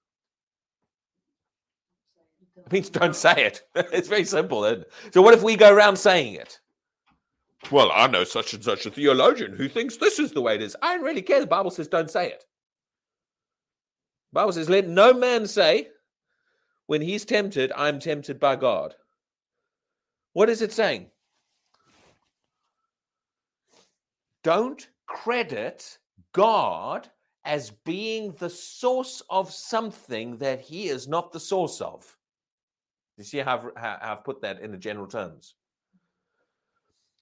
It means don't say it. it's very simple. Isn't? So, what if we go around saying it? Well, I know such and such a theologian who thinks this is the way it is. I don't really care. The Bible says don't say it. The Bible says, let no man say, when he's tempted, I'm tempted by God. What is it saying? Don't credit God as being the source of something that he is not the source of. You see how I've, how I've put that in the general terms?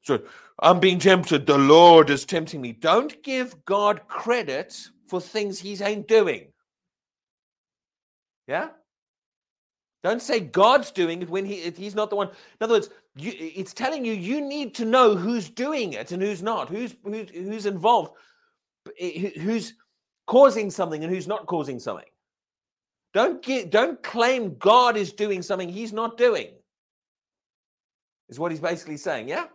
So I'm being tempted. The Lord is tempting me. Don't give God credit for things he ain't doing. Yeah? Don't say God's doing it when he he's not the one. In other words, you, it's telling you you need to know who's doing it and who's not, who's who's, who's involved, who's causing something and who's not causing something. Don't get don't claim God is doing something he's not doing. Is what he's basically saying, yeah?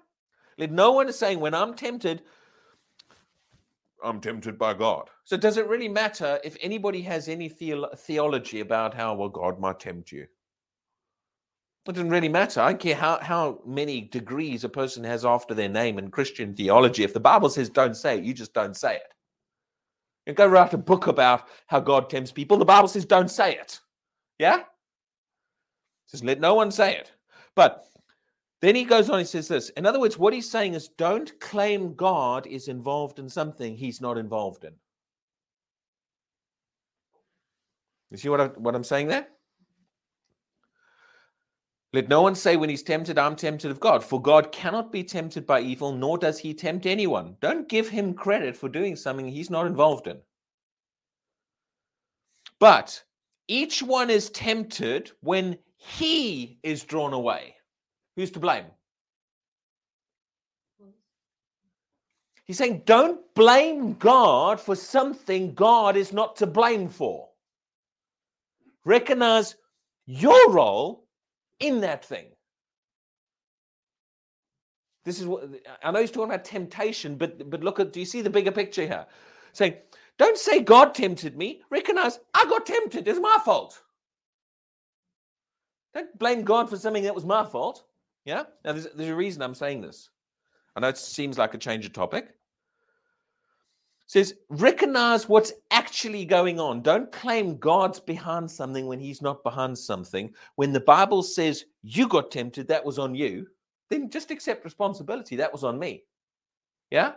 Let no one is saying when I'm tempted, I'm tempted by God. So does it really matter if anybody has any theolo- theology about how well God might tempt you? It doesn't really matter. I don't care how, how many degrees a person has after their name in Christian theology. If the Bible says don't say it, you just don't say it. You go write a book about how God tempts people. The Bible says don't say it. Yeah? It says let no one say it. But then he goes on, he says this. In other words, what he's saying is don't claim God is involved in something he's not involved in. You see what, I, what I'm saying there? Let no one say when he's tempted, I'm tempted of God, for God cannot be tempted by evil, nor does he tempt anyone. Don't give him credit for doing something he's not involved in. But each one is tempted when he is drawn away. Who's to blame? He's saying, don't blame God for something God is not to blame for. Recognize your role in that thing. This is what I know he's talking about temptation, but but look at do you see the bigger picture here? Saying, don't say God tempted me. Recognize I got tempted. It's my fault. Don't blame God for something that was my fault. Yeah? Now, there's, there's a reason I'm saying this. I know it seems like a change of topic. Says, recognize what's actually going on. Don't claim God's behind something when he's not behind something. When the Bible says you got tempted, that was on you, then just accept responsibility. That was on me. Yeah?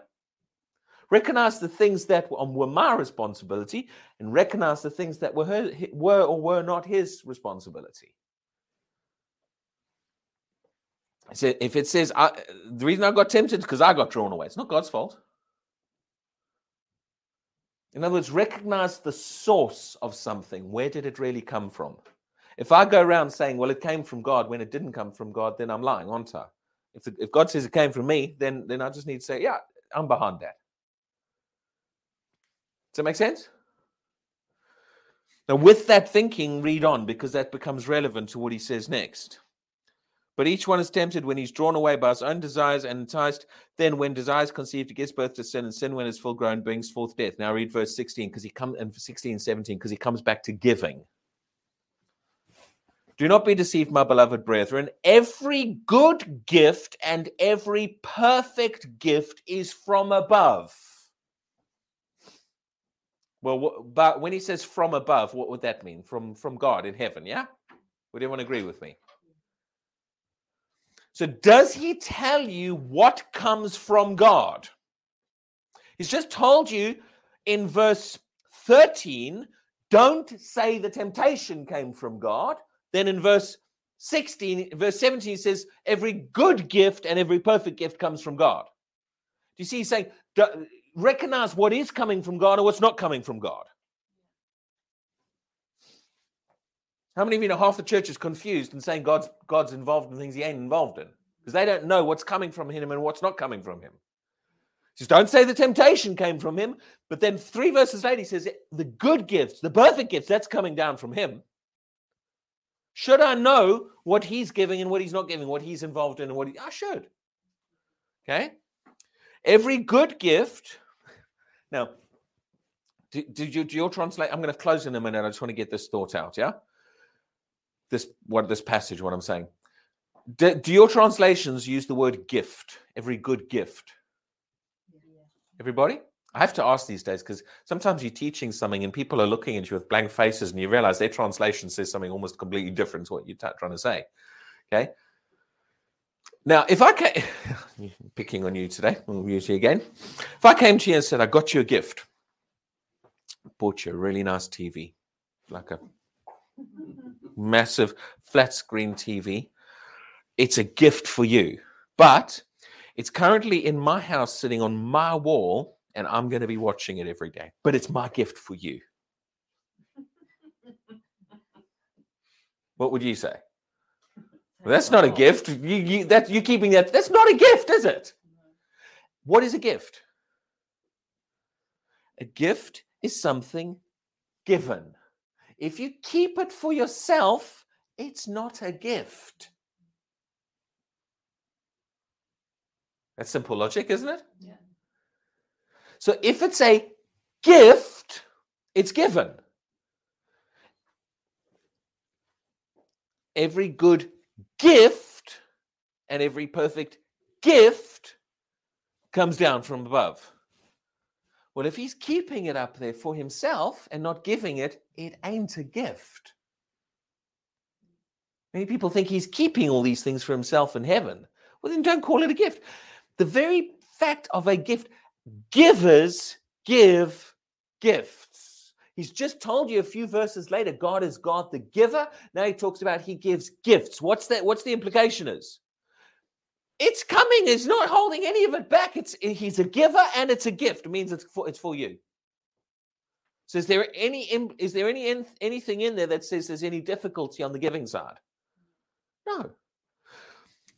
recognize the things that were um, were my responsibility, and recognize the things that were her, were or were not his responsibility. So if it says I, the reason I got tempted because I got drawn away, it's not God's fault. In other words, recognize the source of something. Where did it really come from? If I go around saying, well, it came from God when it didn't come from God, then I'm lying, aren't I? If, if God says it came from me, then, then I just need to say, yeah, I'm behind that. Does that make sense? Now, with that thinking, read on because that becomes relevant to what he says next. But each one is tempted when he's drawn away by his own desires and enticed. Then, when desire is conceived, it gives birth to sin, and sin, when it's full grown, brings forth death. Now, read verse 16 because he comes and 16, 17 because he comes back to giving. Do not be deceived, my beloved brethren. Every good gift and every perfect gift is from above. Well, but when he says from above, what would that mean? From from God in heaven, yeah? Would anyone agree with me? So, does he tell you what comes from God? He's just told you in verse 13 don't say the temptation came from God. Then in verse 16, verse 17, he says, every good gift and every perfect gift comes from God. Do you see? He's saying, recognize what is coming from God and what's not coming from God. How many of you know half the church is confused and saying God's God's involved in things he ain't involved in? Because they don't know what's coming from him and what's not coming from him. Just don't say the temptation came from him, but then three verses later he says the good gifts, the perfect gifts, that's coming down from him. Should I know what he's giving and what he's not giving, what he's involved in and what he I should. Okay? Every good gift. Now, do, you do your translate? I'm going to close in a minute. I just want to get this thought out. Yeah this what this passage what i'm saying. Do, do, your translations use the word gift every good gift? Everybody? I have to ask these days because sometimes you're teaching something and people are looking at you with blank faces and you realize their translation says something almost completely different to what you're trying to say okay? Now if i came picking on you today we'll use you again. If i came to you and said i got you a gift bought you a really nice tv like a massive flat screen TV. It's a gift for you, but it's currently in my house sitting on my wall, and I'm going to be watching it every day. But it's my gift for you. What would you say? Well, that's not a gift. You, you that you keeping that. That's not a gift, is it? What is a gift? A gift is something given. If you keep it for yourself, it's not a gift. That's simple logic, isn't it? Yeah. So if it's a gift, it's given. Every good gift and every perfect gift comes down from above. Well, if he's keeping it up there for himself and not giving it, it ain't a gift. Many people think he's keeping all these things for himself in heaven. Well, then don't call it a gift. The very fact of a gift, givers give gifts. He's just told you a few verses later, God is God the giver. Now he talks about he gives gifts. What's that? What's the implication is? It's coming. He's not holding any of it back. It's eh, he's a giver and it's a gift. It means it's for it's for you. So is there any is there any anything in there that says there's any difficulty on the giving side? No.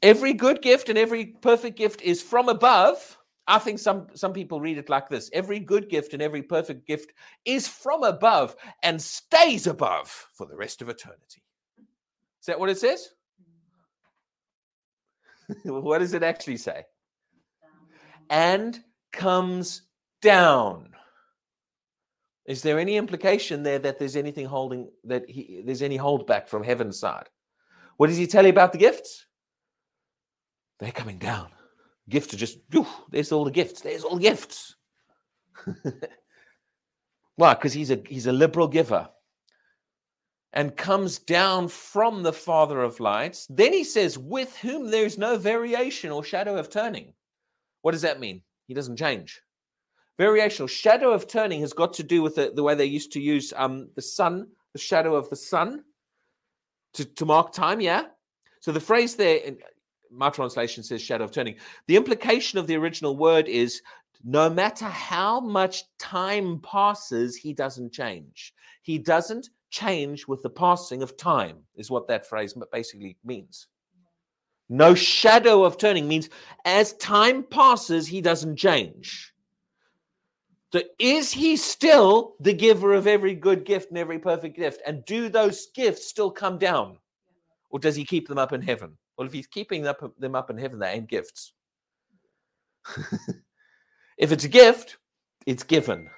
Every good gift and every perfect gift is from above. I think some some people read it like this. Every good gift and every perfect gift is from above and stays above for the rest of eternity. Is that what it says? what does it actually say? And comes down. Is there any implication there that there's anything holding that he, there's any holdback from heaven's side? What does he tell you about the gifts? They're coming down. Gifts are just, whew, there's all the gifts. There's all the gifts. Why? Because he's a he's a liberal giver and comes down from the Father of lights. Then he says, with whom there is no variation or shadow of turning. What does that mean? He doesn't change. Variational. Shadow of turning has got to do with the, the way they used to use um, the sun, the shadow of the sun to, to mark time. Yeah. So the phrase there, in my translation says shadow of turning. The implication of the original word is no matter how much time passes, he doesn't change. He doesn't change with the passing of time, is what that phrase basically means. No shadow of turning means as time passes, he doesn't change. So is he still the giver of every good gift and every perfect gift? And do those gifts still come down? Or does he keep them up in heaven? Well, if he's keeping them up, in heaven, they ain't gifts. if it's a gift, it's given.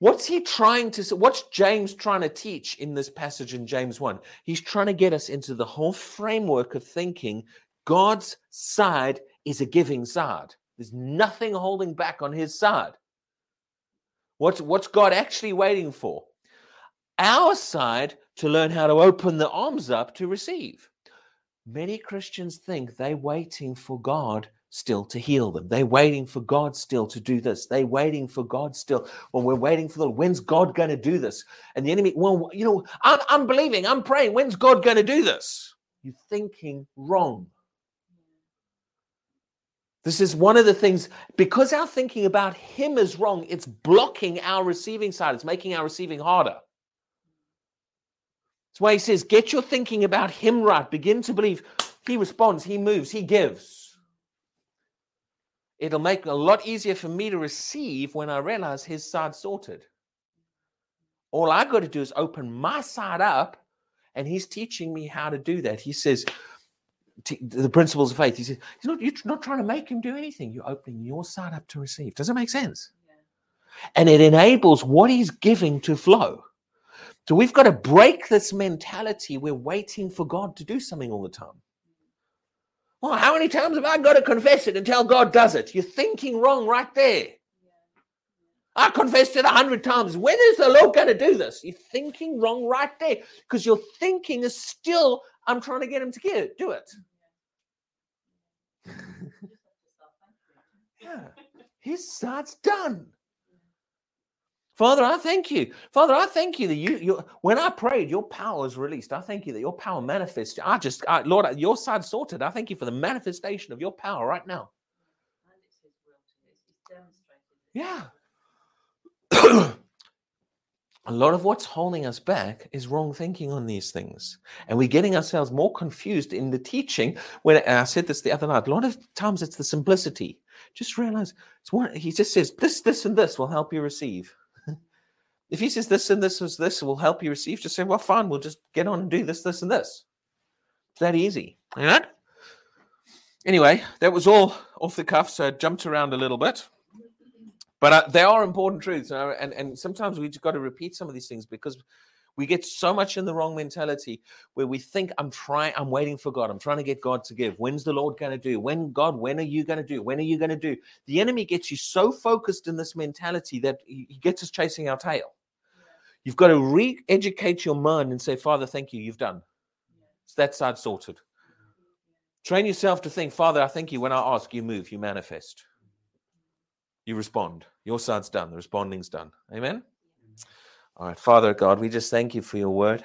What's he trying to what's James trying to teach in this passage in James 1? He's trying to get us into the whole framework of thinking God's side is a giving side. There's nothing holding back on his side. What's, what's God actually waiting for? Our side to learn how to open the arms up to receive. Many Christians think they're waiting for God still to heal them. They're waiting for God still to do this. They're waiting for God still. Well, we're waiting for the when's God going to do this? And the enemy, well, you know, I'm, I'm believing, I'm praying. When's God going to do this? You're thinking wrong. This is one of the things, because our thinking about Him is wrong, it's blocking our receiving side, it's making our receiving harder. That's why He says, get your thinking about Him right. Begin to believe He responds, He moves, He gives. It'll make it a lot easier for me to receive when I realize His side sorted. All I got to do is open my side up, and He's teaching me how to do that. He says, the principles of faith. He says, he's not, you're not trying to make him do anything. You're opening your side up to receive. Does that make sense? Yeah. And it enables what he's giving to flow. So we've got to break this mentality. We're waiting for God to do something all the time. Well, how many times have I got to confess it until God does it? You're thinking wrong right there. I confessed it a hundred times. When is the Lord going to do this? You're thinking wrong right there because your thinking is still, I'm trying to get him to get it, do it. yeah, his side's done. Father, I thank you. Father, I thank you that you, you when I prayed, your power was released. I thank you that your power manifests. I just, I, Lord, your side sorted. I thank you for the manifestation of your power right now. Yeah. a lot of what's holding us back is wrong thinking on these things. And we're getting ourselves more confused in the teaching. When I said this the other night, a lot of times it's the simplicity. Just realize it's one, he just says, this, this, and this will help you receive. If he says this and this was this will help you receive, just say, well, fine, we'll just get on and do this, this, and this. It's that easy. You? Anyway, that was all off the cuff, so I jumped around a little bit. But uh, they are important truths, uh, and and sometimes we just got to repeat some of these things because we get so much in the wrong mentality where we think I'm trying, I'm waiting for God, I'm trying to get God to give. When's the Lord going to do? When God, when are you going to do? When are you going to do? The enemy gets you so focused in this mentality that he gets us chasing our tail. You've got to re-educate your mind and say, Father, thank you, you've done. It's that side sorted. Train yourself to think, Father, I thank you. When I ask, you move, you manifest you respond. Your side's done. The responding's done. Amen? All right. Father God, we just thank you for your word.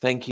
Thank you.